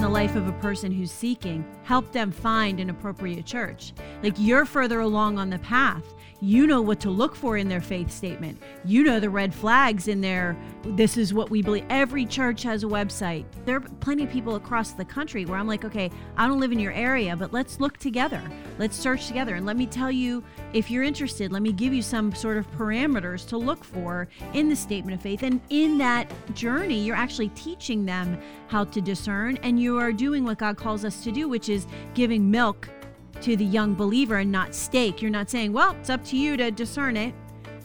in the life of a person who's seeking, help them find an appropriate church. Like you're further along on the path. You know what to look for in their faith statement. You know the red flags in their this is what we believe. Every church has a website. There are plenty of people across the country where I'm like, okay, I don't live in your area, but let's look together. Let's search together. And let me tell you, if you're interested, let me give you some sort of parameters to look for in the statement of faith. And in that journey, you're actually teaching them how to discern and you are doing what God calls us to do, which is giving milk to the young believer and not steak. You're not saying, well, it's up to you to discern it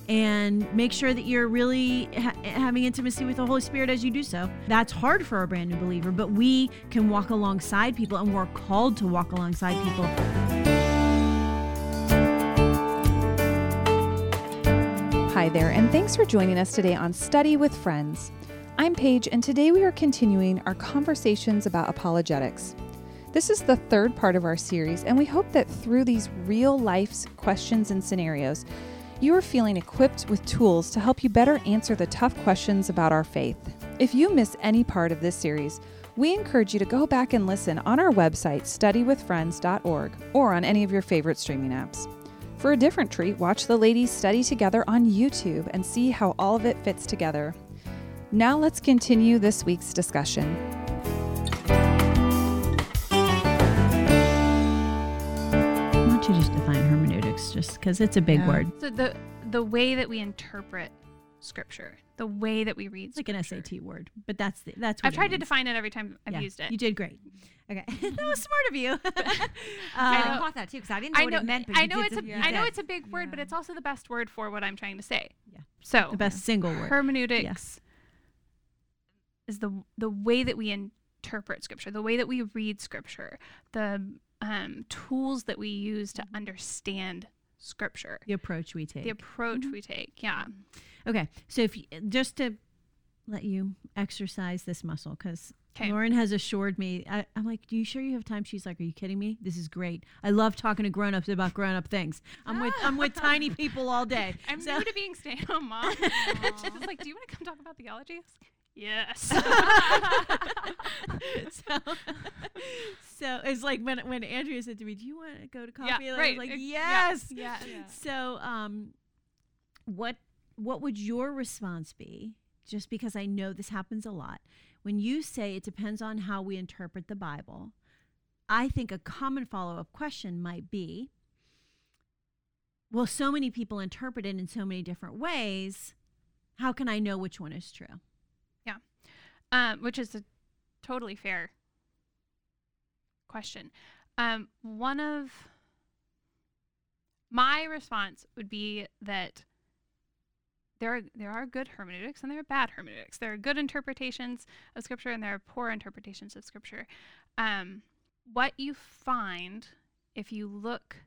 and make sure that you're really ha- having intimacy with the Holy Spirit as you do so. That's hard for a brand new believer, but we can walk alongside people and we're called to walk alongside people. Hi there, and thanks for joining us today on Study with Friends. I'm Paige, and today we are continuing our conversations about apologetics. This is the third part of our series, and we hope that through these real life questions and scenarios, you are feeling equipped with tools to help you better answer the tough questions about our faith. If you miss any part of this series, we encourage you to go back and listen on our website, studywithfriends.org, or on any of your favorite streaming apps. For a different treat, watch the ladies study together on YouTube and see how all of it fits together. Now let's continue this week's discussion. Why don't you just define hermeneutics just because it's a big Yeah. word? So the the way that we interpret scripture, the way that we read It's like an. SAT word, but that's the, that's what I've it tried to define it every time I've Yeah, used it. You did great. Okay, that was smart of you. I Uh, caught that too because I didn't know, I what know, it meant. But I know it's a, the- you I know it's a big word, but it's also the best word for what I'm trying to say. Yeah. So the best single word. hermeneutics is the the way that we interpret scripture, the way that we read scripture, the um, tools that we use to understand scripture, the approach we take. the approach Mhm. we take. Yeah. okay, so if you, just to let you exercise this muscle, because 'Kay. Lauren has assured me. I, I'm like, "Do you sure you have time?" She's like, "Are you kidding me? This is great. I love talking to grown-ups about grown-up things. I'm with I'm with tiny people all day. I'm So- new to being stay-at-home mom. She's like, "Do you want to come talk about theology?" I was like, Yes. so, so it's like when when Andrea said to me, "Do you want to go to coffee?" Yeah, And I right. was like, yes yeah, "Yes." yeah. So, um, what what would your response be? Just because I know this happens a lot, when you say it depends on how we interpret the Bible, I think a common follow up question might be, well, so many people interpret it in so many different ways. How can I know which one is true? Um, which is a totally fair question. Um, one of my response would be that there are there are good hermeneutics and there are bad hermeneutics. There are good interpretations of scripture and there are poor interpretations of scripture. Um, what you find if you look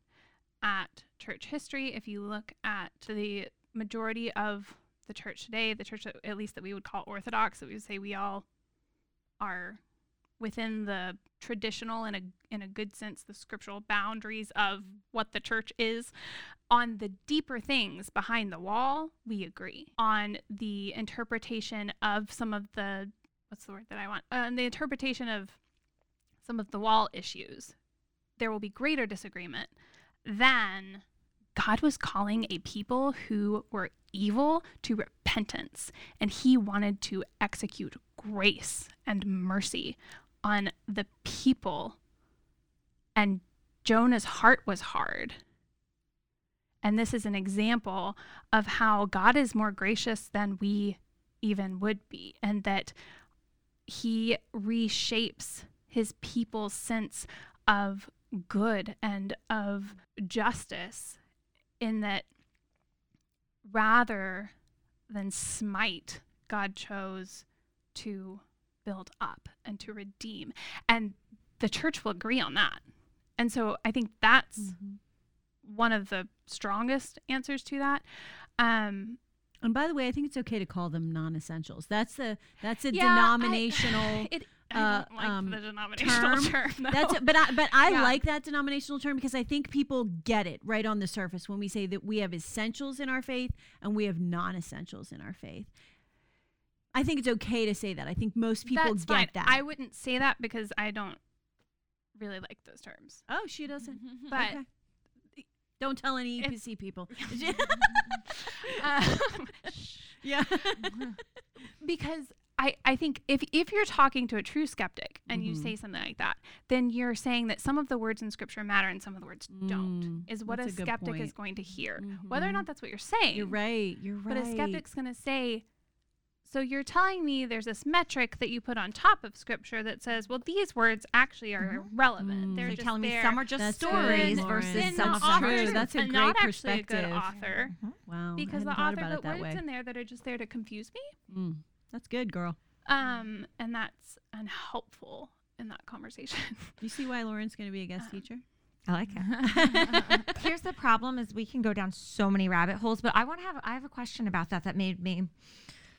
at church history, if you look at the majority of the church today, the church at least that we would call orthodox, that we would say we all are within the traditional in a in a good sense the scriptural boundaries of what the church is. On the deeper things behind the wall we agree. On the interpretation of some of the what's the word that i want? Uh, the interpretation of some of the wall issues there will be greater disagreement than God was calling a people who were evil to repentance, and he wanted to execute grace and mercy on the people. And Jonah's heart was hard. And this is an example of how God is more gracious than we even would be, and that he reshapes his people's sense of good and of justice in that rather than smite, God chose to build up and to redeem. And the church will agree on that. And so I think that's one of the strongest answers to that. Um, And by the way, I think it's okay to call them non-essentials. That's the that's a yeah, I- denominational. it, uh, I don't like um, the denominational term. term. That's but I but I Yeah. like that denominational term because I think people get it right on the surface when we say that we have essentials in our faith and we have non-essentials in our faith. I think it's okay to say that. I think most people That's get fine. that. I wouldn't say that because I don't really like those terms. oh, she doesn't. But Okay. Don't tell any If- EPC people. um, yeah. because I, I think if if you're talking to a true skeptic and you Mhm. say something like that, then you're saying that some of the words in scripture matter and some of the words don't. Mm, Is what a that's a skeptic is going to hear. Whether or Mhm. not that's what you're saying. You're right. You're right. But a skeptic's going to say, so you're telling me there's this metric that you put on top of scripture that says, well, these words actually are irrelevant. Mm. They're You're just telling me there. some are just That's stories Lauren. versus some of them are true. That's a not great actually a good perspective. author Wow. Because the author about put words way. in there that are just there to confuse me. Mm, that's good, girl. Um, and that's unhelpful in that conversation. You see why Lauren's going to be a guest Uh, teacher? I like it. Here's the problem: is we can go down so many rabbit holes. But I want to have I have a question about that that made me.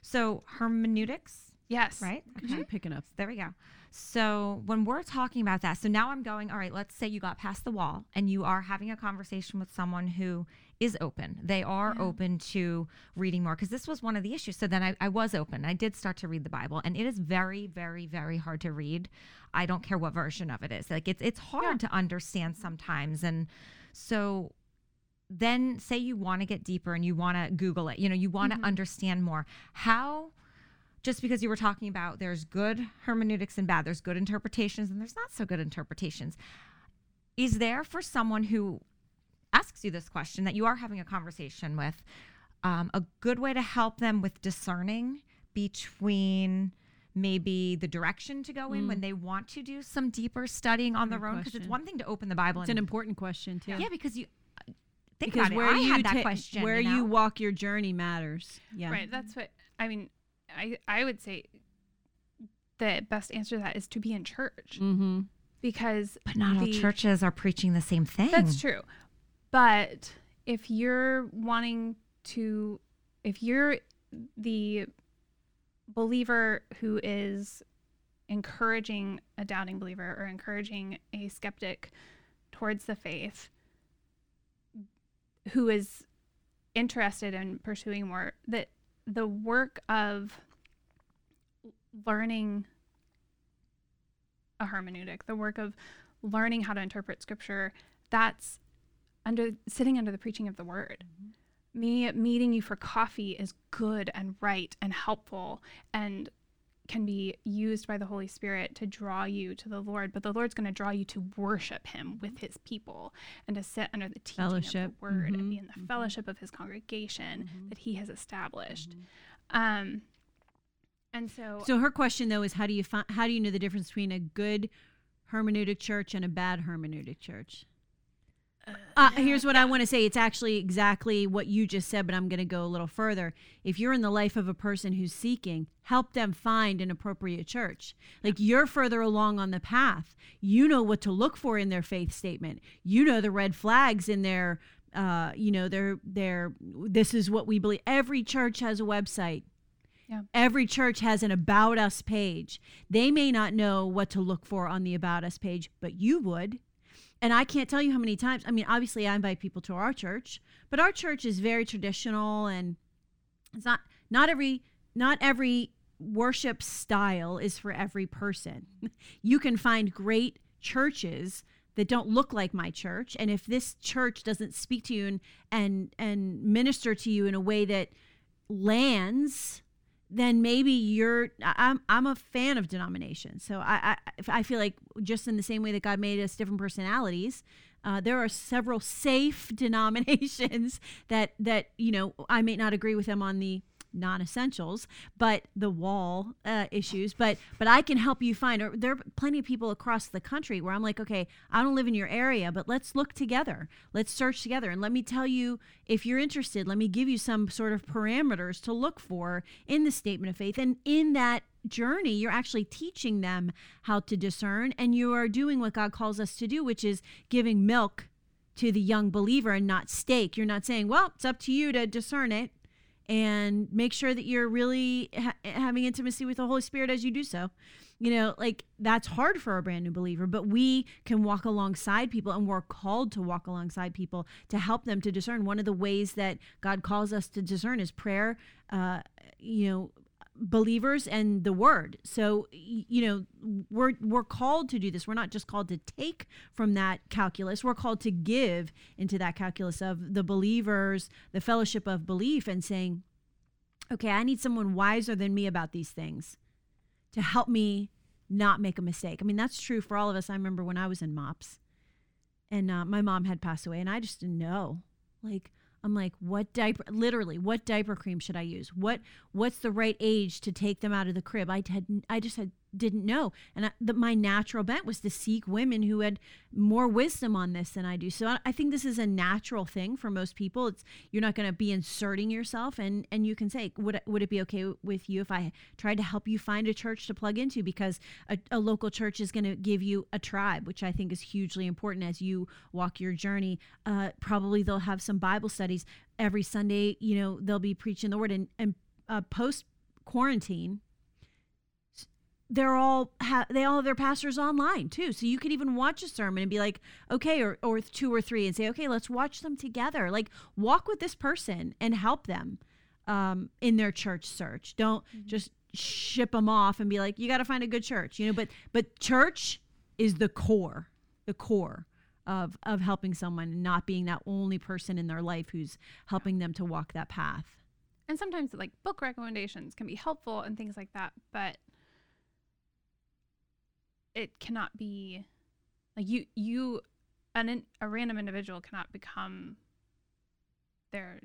So hermeneutics, yes. right? I'm picking up. There we go. So when we're talking about that, so now I'm going, all right, let's say you got past the wall and you are having a conversation with someone who is open. They are Yeah. open to reading more because this was one of the issues. So then I, I was open. I did start to read the Bible and it is very, very, very hard to read. I don't care what version of it is. Like it's it's hard to understand sometimes. And so then say you want to get deeper and you want to Google it, you know, you want to Mhm. understand more. How just because you were talking about there's good hermeneutics and bad, there's good interpretations and there's not so good interpretations. Is there for someone who asks you this question that you are having a conversation with um, a good way to help them with discerning between maybe the direction to go in when they want to do some deeper studying on their Mm. Own? Because it's one thing to open the Bible It's and an important question, too. yeah, because you think because about where it. I you had that ta- question. where you, you walk your journey matters. Yeah. Right. That's what I mean. I I would say the best answer to that is to be in church Mm-hmm. because But not all churches are preaching the same thing. That's true. But if you're wanting to, if you're the believer who is encouraging a doubting believer or encouraging a skeptic towards the faith who is interested in pursuing more, that the work of learning a hermeneutic, the work of learning how to interpret scripture, that's under sitting under the preaching of the word. Mm-hmm. Me meeting you for coffee is good and right and helpful and can be used by the Holy Spirit to draw you to the Lord, but the Lord's going to draw you to worship Him with His people and to sit under the teaching Fellowship. of the Word and Mhm, be in the mhm. fellowship of His congregation Mhm. that He has established. Um, and so, So her question though is how do you find how do you know the difference between a good hermeneutic church and a bad hermeneutic church? Uh, here's what I want to say. It's actually exactly what you just said, but I'm going to go a little further. If you're in the life of a person who's seeking, help them find an appropriate church. Like you're further along on the path. You know what to look for in their faith statement. You know the red flags in their, uh, you know, their their. This is what we believe. Every church has a website. Yeah. Every church has an about us page. They may not know what to look for on the about us page, but you would. And I can't tell you how many times. I mean, obviously, I invite people to our church, but our church is very traditional, and it's not not every not every worship style is for every person. You can find great churches that don't look like my church, and if this church doesn't speak to you and and and minister to you in a way that lands then maybe you're I'm I'm a fan of denominations. So I I I feel like just in the same way that God made us different personalities, uh, there are several safe denominations that that you know I may not agree with them on the non-essentials but the wall uh, issues but but i can help you find or there are plenty of people across the country where i'm like okay i don't live in your area but let's look together. Let's search together. And let me tell you if you're interested let me give you some sort of parameters to look for in the statement of faith. And in that journey you're actually teaching them how to discern and you are doing what god calls us to do which is giving milk to the young believer and not steak. You're not saying well it's up to you to discern it and make sure that you're really ha- having intimacy with the Holy Spirit as you do so. You know, like that's hard for a brand new believer, but we can walk alongside people and we're called to walk alongside people to help them to discern. One of the ways that God calls us to discern is prayer, uh, you know, believers and the word. So you know, we're we're called to do this. We're not just called to take from that calculus. We're called to give into that calculus of the believers, the fellowship of belief and saying, "Okay, I need someone wiser than me about these things to help me not make a mistake." I mean, that's true for all of us. I remember when I was in MOPS and uh, my mom had passed away and I just didn't know. Like I'm like, what diaper? Literally, what diaper cream should I use? What What's the right age to take them out of the crib? I had, I just had didn't know, and I, the, my natural bent was to seek women who had more wisdom on this than I do. So I, I think this is a natural thing for most people. It's you're not going to be inserting yourself, and and you can say, would would it be okay with you if I tried to help you find a church to plug into because a, a local church is going to give you a tribe, which I think is hugely important as you walk your journey. Uh, probably they'll have some Bible studies every Sunday. You know, they'll be preaching the word and and uh, post quarantine they're all ha- they all have their pastors online too. So you could even watch a sermon and be like okay or, or two or three and say okay let's watch them together. Like walk with this person and help them um, in their church search. Don't mm-hmm. just ship them off and be like you got to find a good church you know? But but church is the core the core of of helping someone and not being that only person in their life who's helping them to walk that path. And sometimes like book recommendations can be helpful and things like that but it cannot be like you you an a random individual cannot become their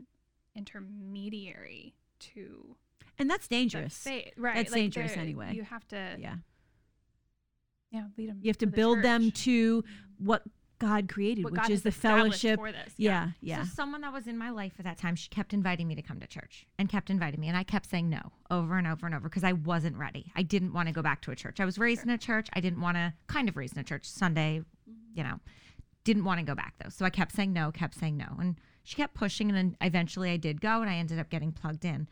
intermediary to and that's dangerous. faith. right that's like dangerous anyway. you have to yeah. Yeah lead them you have to, to build the them to what God created, what which God is the fellowship. for this. Yeah, yeah. So someone that was in my life at that time, she kept inviting me to come to church and kept inviting me, and I kept saying no over and over and over because I wasn't ready. I didn't want to go back to a church. I was raised Sure. in a church. I didn't want to, kind of raised in a church Sunday, mm-hmm. you know, didn't want to go back though. So I kept saying no, kept saying no, and she kept pushing, and then eventually I did go, and I ended up getting plugged in.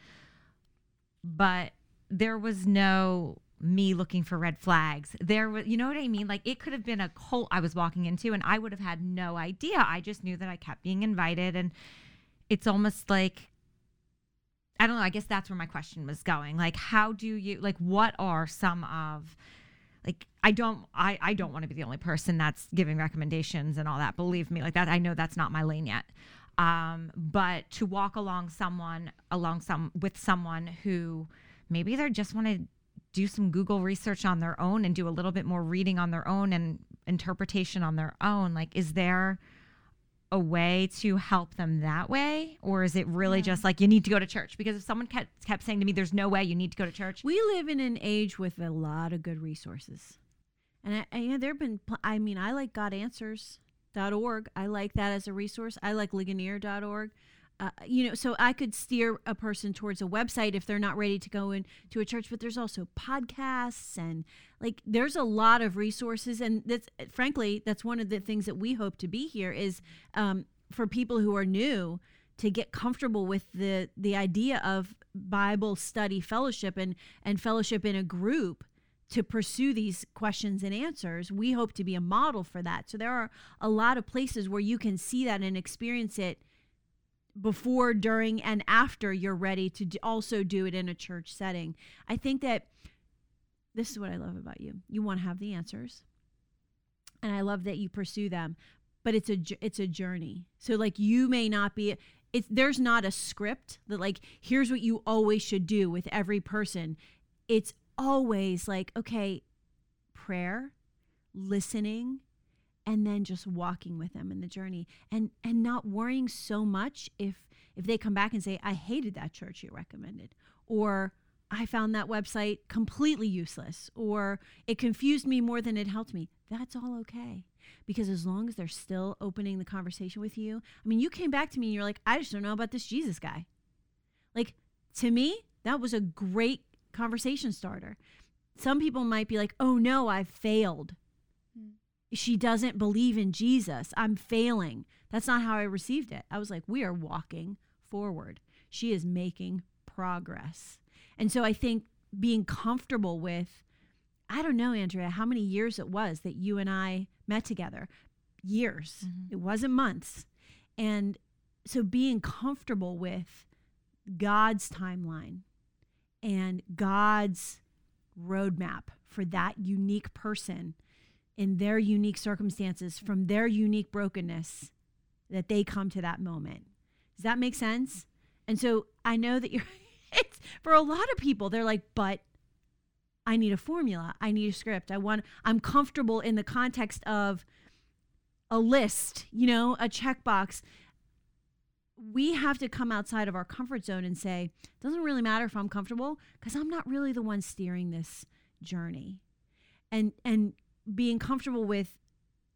But there was no me looking for red flags. There was, you know what I mean? Like it could have been a cult I was walking into and I would have had no idea. I just knew that I kept being invited and it's almost like I don't know, I guess that's where my question was going. Like how do you like what are some of like I don't I I don't want to be the only person that's giving recommendations and all that. Believe me, like that I know that's not my lane yet. Um but to walk along someone along some with someone who maybe they just want to do some Google research on their own and do a little bit more reading on their own and interpretation on their own. Like, is there a way to help them that way? Or is it really Yeah. just like you need to go to church? Because if someone kept, kept saying to me, there's no way you need to go to church, We live in an age with a lot of good resources. And I, I, you know, there have been, pl- I mean, I like God Answers. Dot org. I like that as a resource. I like ligonier.org. Uh, you know, so I could steer a person towards a website if they're not ready to go into a church, but there's also podcasts and like there's a lot of resources. And that's frankly, that's one of the things that we hope to be here is um, for people who are new to get comfortable with the the idea of Bible study fellowship and and fellowship in a group to pursue these questions and answers. We hope to be a model for that. So there are a lot of places where you can see that and experience it before, during, and after you're ready to also do it in a church setting. I think that this is what I love about you. You want to have the answers, and I love that you pursue them. But it's a it's a journey. So like you may not be. It's there's not a script that like here's what you always should do with every person. It's always like okay, prayer, listening, and then just walking with them in the journey. And and not worrying so much if if they come back and say i hated that church you recommended or i found that website completely useless or it confused me more than it helped me. That's all okay because as long as they're still opening the conversation with you i mean you came back to me and you're like i just don't know about this jesus guy. Like to me that was a great conversation starter. Some people might be like oh no i've failed she doesn't believe in Jesus. I'm failing. That's not how I received it. I was like, we are walking forward. She is making progress. And so I think being comfortable with, I don't know, Andrea, how many years it was that you and I met together. Years. Mhm. It wasn't months. And so being comfortable with God's timeline and God's roadmap for that unique person in their unique circumstances from their unique brokenness that they come to that moment. Does that make sense? And so I know that you're it's for a lot of people they're like but I need a formula. I need a script. I want I'm comfortable in the context of a list, you know, a checkbox. We have to come outside of our comfort zone and say, doesn't really matter if I'm comfortable because I'm not really the one steering this journey. And and being comfortable with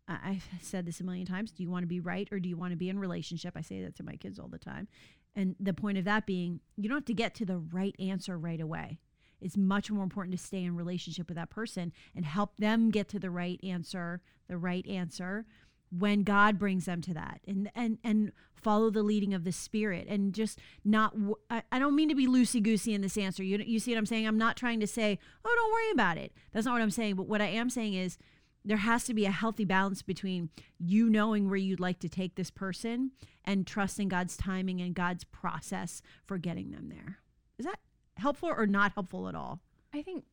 I've said this a million times. Do you want to be right or do you want to be in relationship? I say that to my kids all the time. And the point of that being, you don't have to get to the right answer right away. It's much more important to stay in relationship with that person and help them get to the right answer, the right answer when God brings them to that and and and follow the leading of the spirit and just not I, I don't mean to be loosey goosey in this answer. You you see what I'm saying? I'm not trying to say oh don't worry about it. That's not what I'm saying. But what I am saying is there has to be a healthy balance between you knowing where you'd like to take this person and trusting God's timing and God's process for getting them there. Is that helpful or not helpful at all? I think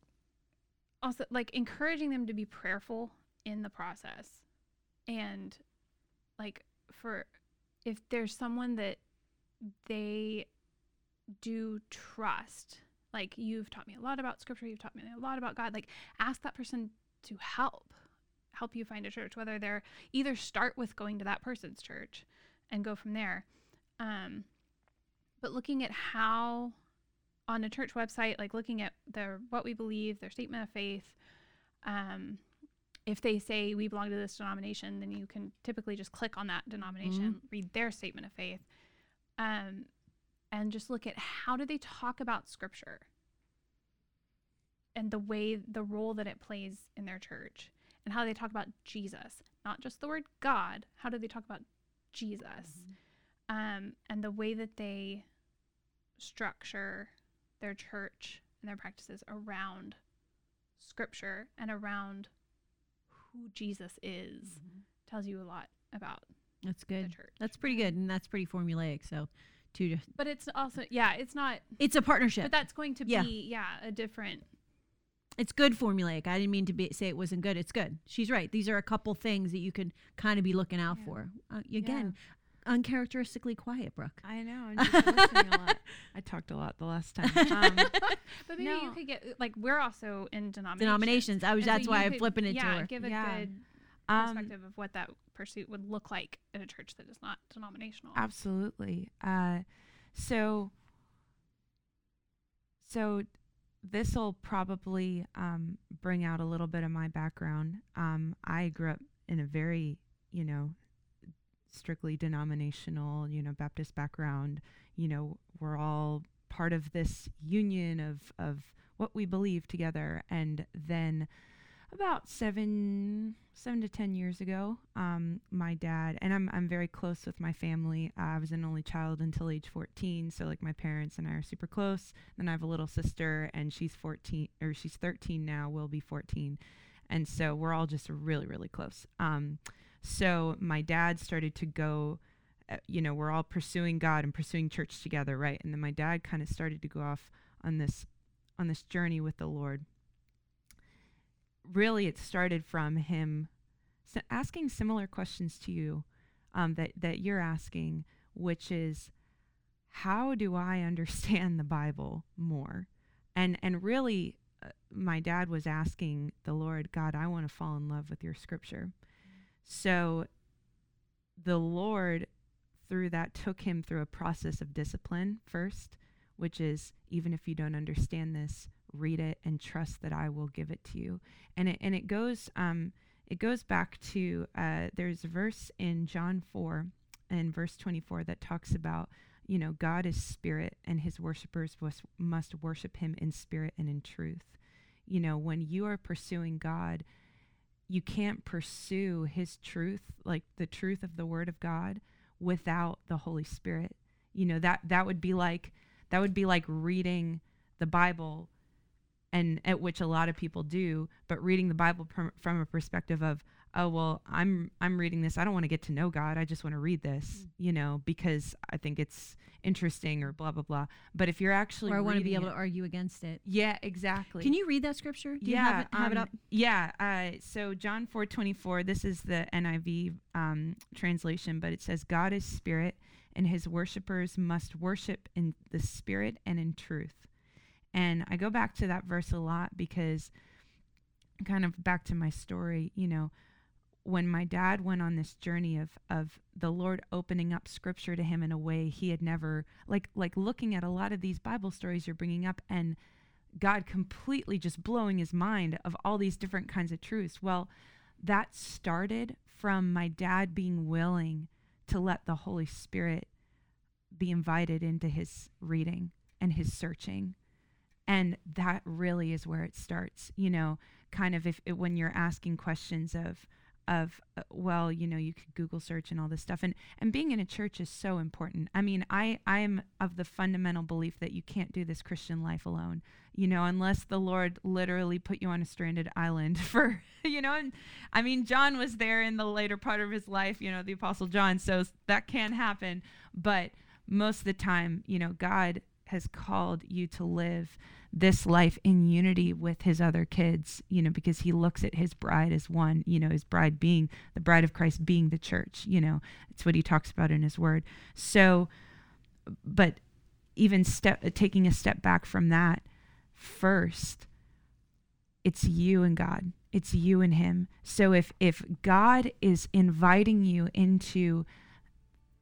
also like encouraging them to be prayerful in the process and like for if there's someone that they do trust like you've taught me a lot about scripture you've taught me a lot about god like ask that person to help help you find a church whether they're either start with going to that person's church and go from there. Um, but looking at how on a church website like looking at their what we believe their statement of faith um, if they say we belong to this denomination then you can typically just click on that denomination Mm-hmm. read their statement of faith um, and just look at how do they talk about scripture and the way the role that it plays in their church and how they talk about Jesus, not just the word God. How do they talk about Jesus? Um, and the way that they structure their church and their practices around scripture and around who Jesus is tells you a lot about That's the good. church. That's pretty good and that's pretty formulaic. So to but it's also yeah, it's not it's a partnership. but that's going to Yeah. be yeah, a different it's good formulaic. I didn't mean to be, say it wasn't good. It's good. She's right. These are a couple things that you could kind of be looking out Yeah. for. Uh, again, uncharacteristically quiet, Brooke. I know. I'm just listening a lot. I talked a lot the last time. Um, But maybe you could get like we're also in denominations. Denominations. I was. And so That's why I'm could- flipping it yeah, to her. give a Yeah. good um, perspective of what that pursuit would look like in a church that is not denominational. Absolutely. Uh, so, so this will probably um, bring out a little bit of my background. Um, I grew up in a very, you know, strictly denominational, you know, Baptist background. You know, we're all part of this union of of what we believe together, and then about seven seven to ten years ago um, my dad and I'm, I'm very close with my family. Uh, i was an only child until age 14 so like my parents and i are super close. Then i have a little sister and she's 14 or she's 13 now will be 14 and so we're all just really really close. Um, so my dad started to go uh, you know we're all pursuing god and pursuing church together right and then my dad kind of started to go off on this on this journey with the lord really it started from him asking similar questions to you um, that that you're asking, which is how do I understand the Bible more? And and really, uh, my dad was asking the Lord, God, I want to fall in love with your Scripture. So, the Lord, through that, took him through a process of discipline first, which is even if you don't understand this, read it and trust that I will give it to you. And it and it goes um it goes back to uh there's a verse in John 4 and verse 24 that talks about you know God is spirit and his worshipers must, must worship him in spirit and in truth. You know, when you are pursuing God, you can't pursue his truth, like the truth of the word of God without the Holy Spirit. You know, that that would be like that would be like reading the Bible and at which a lot of people do, but reading the Bible pr- from a perspective of, oh well, I'm I'm reading this. I don't want to get to know God. I just want to read this, you know, because I think it's interesting or blah blah blah. But if you're actually or I want to be able it- to argue against it. yeah, exactly. Can you read that scripture? Do you yeah, have it, have it um, up? Yeah. Uh, so John four twenty four. This is the NIV um, translation, but it says, "God is spirit, and His worshippers must worship in the spirit and in truth." And I go back to that verse a lot because, kind of back to my story, you know, when my dad went on this journey of of the Lord opening up scripture to him in a way he had never like like looking at a lot of these Bible stories you're bringing up and God completely just blowing his mind of all these different kinds of truths. Well, that started from my dad being willing to let the Holy Spirit be invited into his reading and his searching. And that really is where it starts, you know, kind of if when you're asking questions of of uh, well you know you could google search and all this stuff and and being in a church is so important. I mean i i'm of the fundamental belief that you can't do this christian life alone you know unless the lord literally put you on a stranded island for you know and i mean john was there in the later part of his life you know the apostle john so that can happen but most of the time you know god has called you to live this life in unity with his other kids, you know, because he looks at his bride as one, you know, his bride being the bride of Christ being the church, you know, it's what he talks about in his word. So, but even step taking a step back from that first, it's you and God. It's you and him. So if if God is inviting you into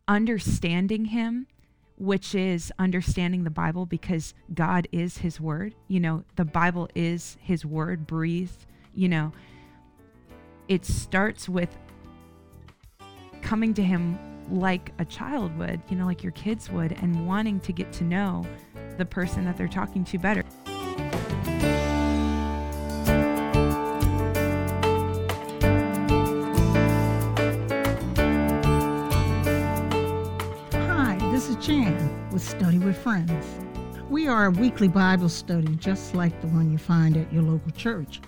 understanding him which is understanding the Bible because God is his word. You know, the Bible is his word breathed, you know. It starts with coming to him like a child would, you know, like your kids would and wanting to get to know the person that they're talking to better. Study with Friends. We are a weekly Bible study just like the one you find at your local church.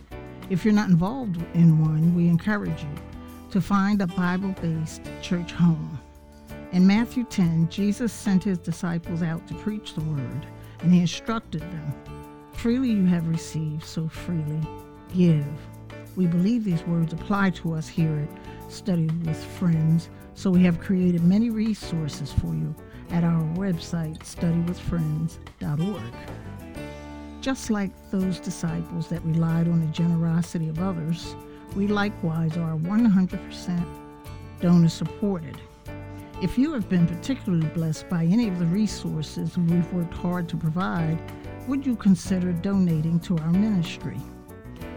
If you're not involved in one, we encourage you to find a Bible based church home. In Matthew 10, Jesus sent his disciples out to preach the word, and he instructed them Freely you have received, so freely give. We believe these words apply to us here at Study with Friends, so we have created many resources for you at our website, studywithfriends.org. Just like those disciples that relied on the generosity of others, we likewise are 100% donor supported. If you have been particularly blessed by any of the resources we've worked hard to provide, would you consider donating to our ministry?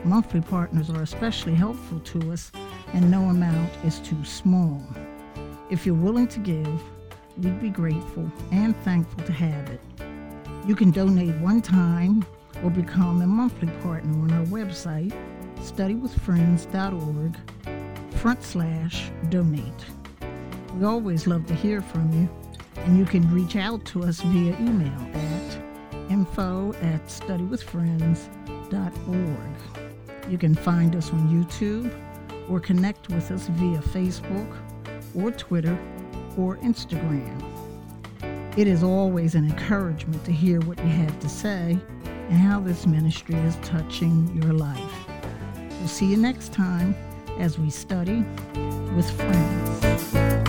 Monthly partners are especially helpful to us, and no amount is too small. If you're willing to give, we'd be grateful and thankful to have it. You can donate one time or become a monthly partner on our website, studywithfriends.org front slash donate. We always love to hear from you, and you can reach out to us via email at info at studywithfriends.org. You can find us on YouTube or connect with us via Facebook or Twitter or Instagram. It is always an encouragement to hear what you have to say and how this ministry is touching your life. We'll see you next time as we study with friends.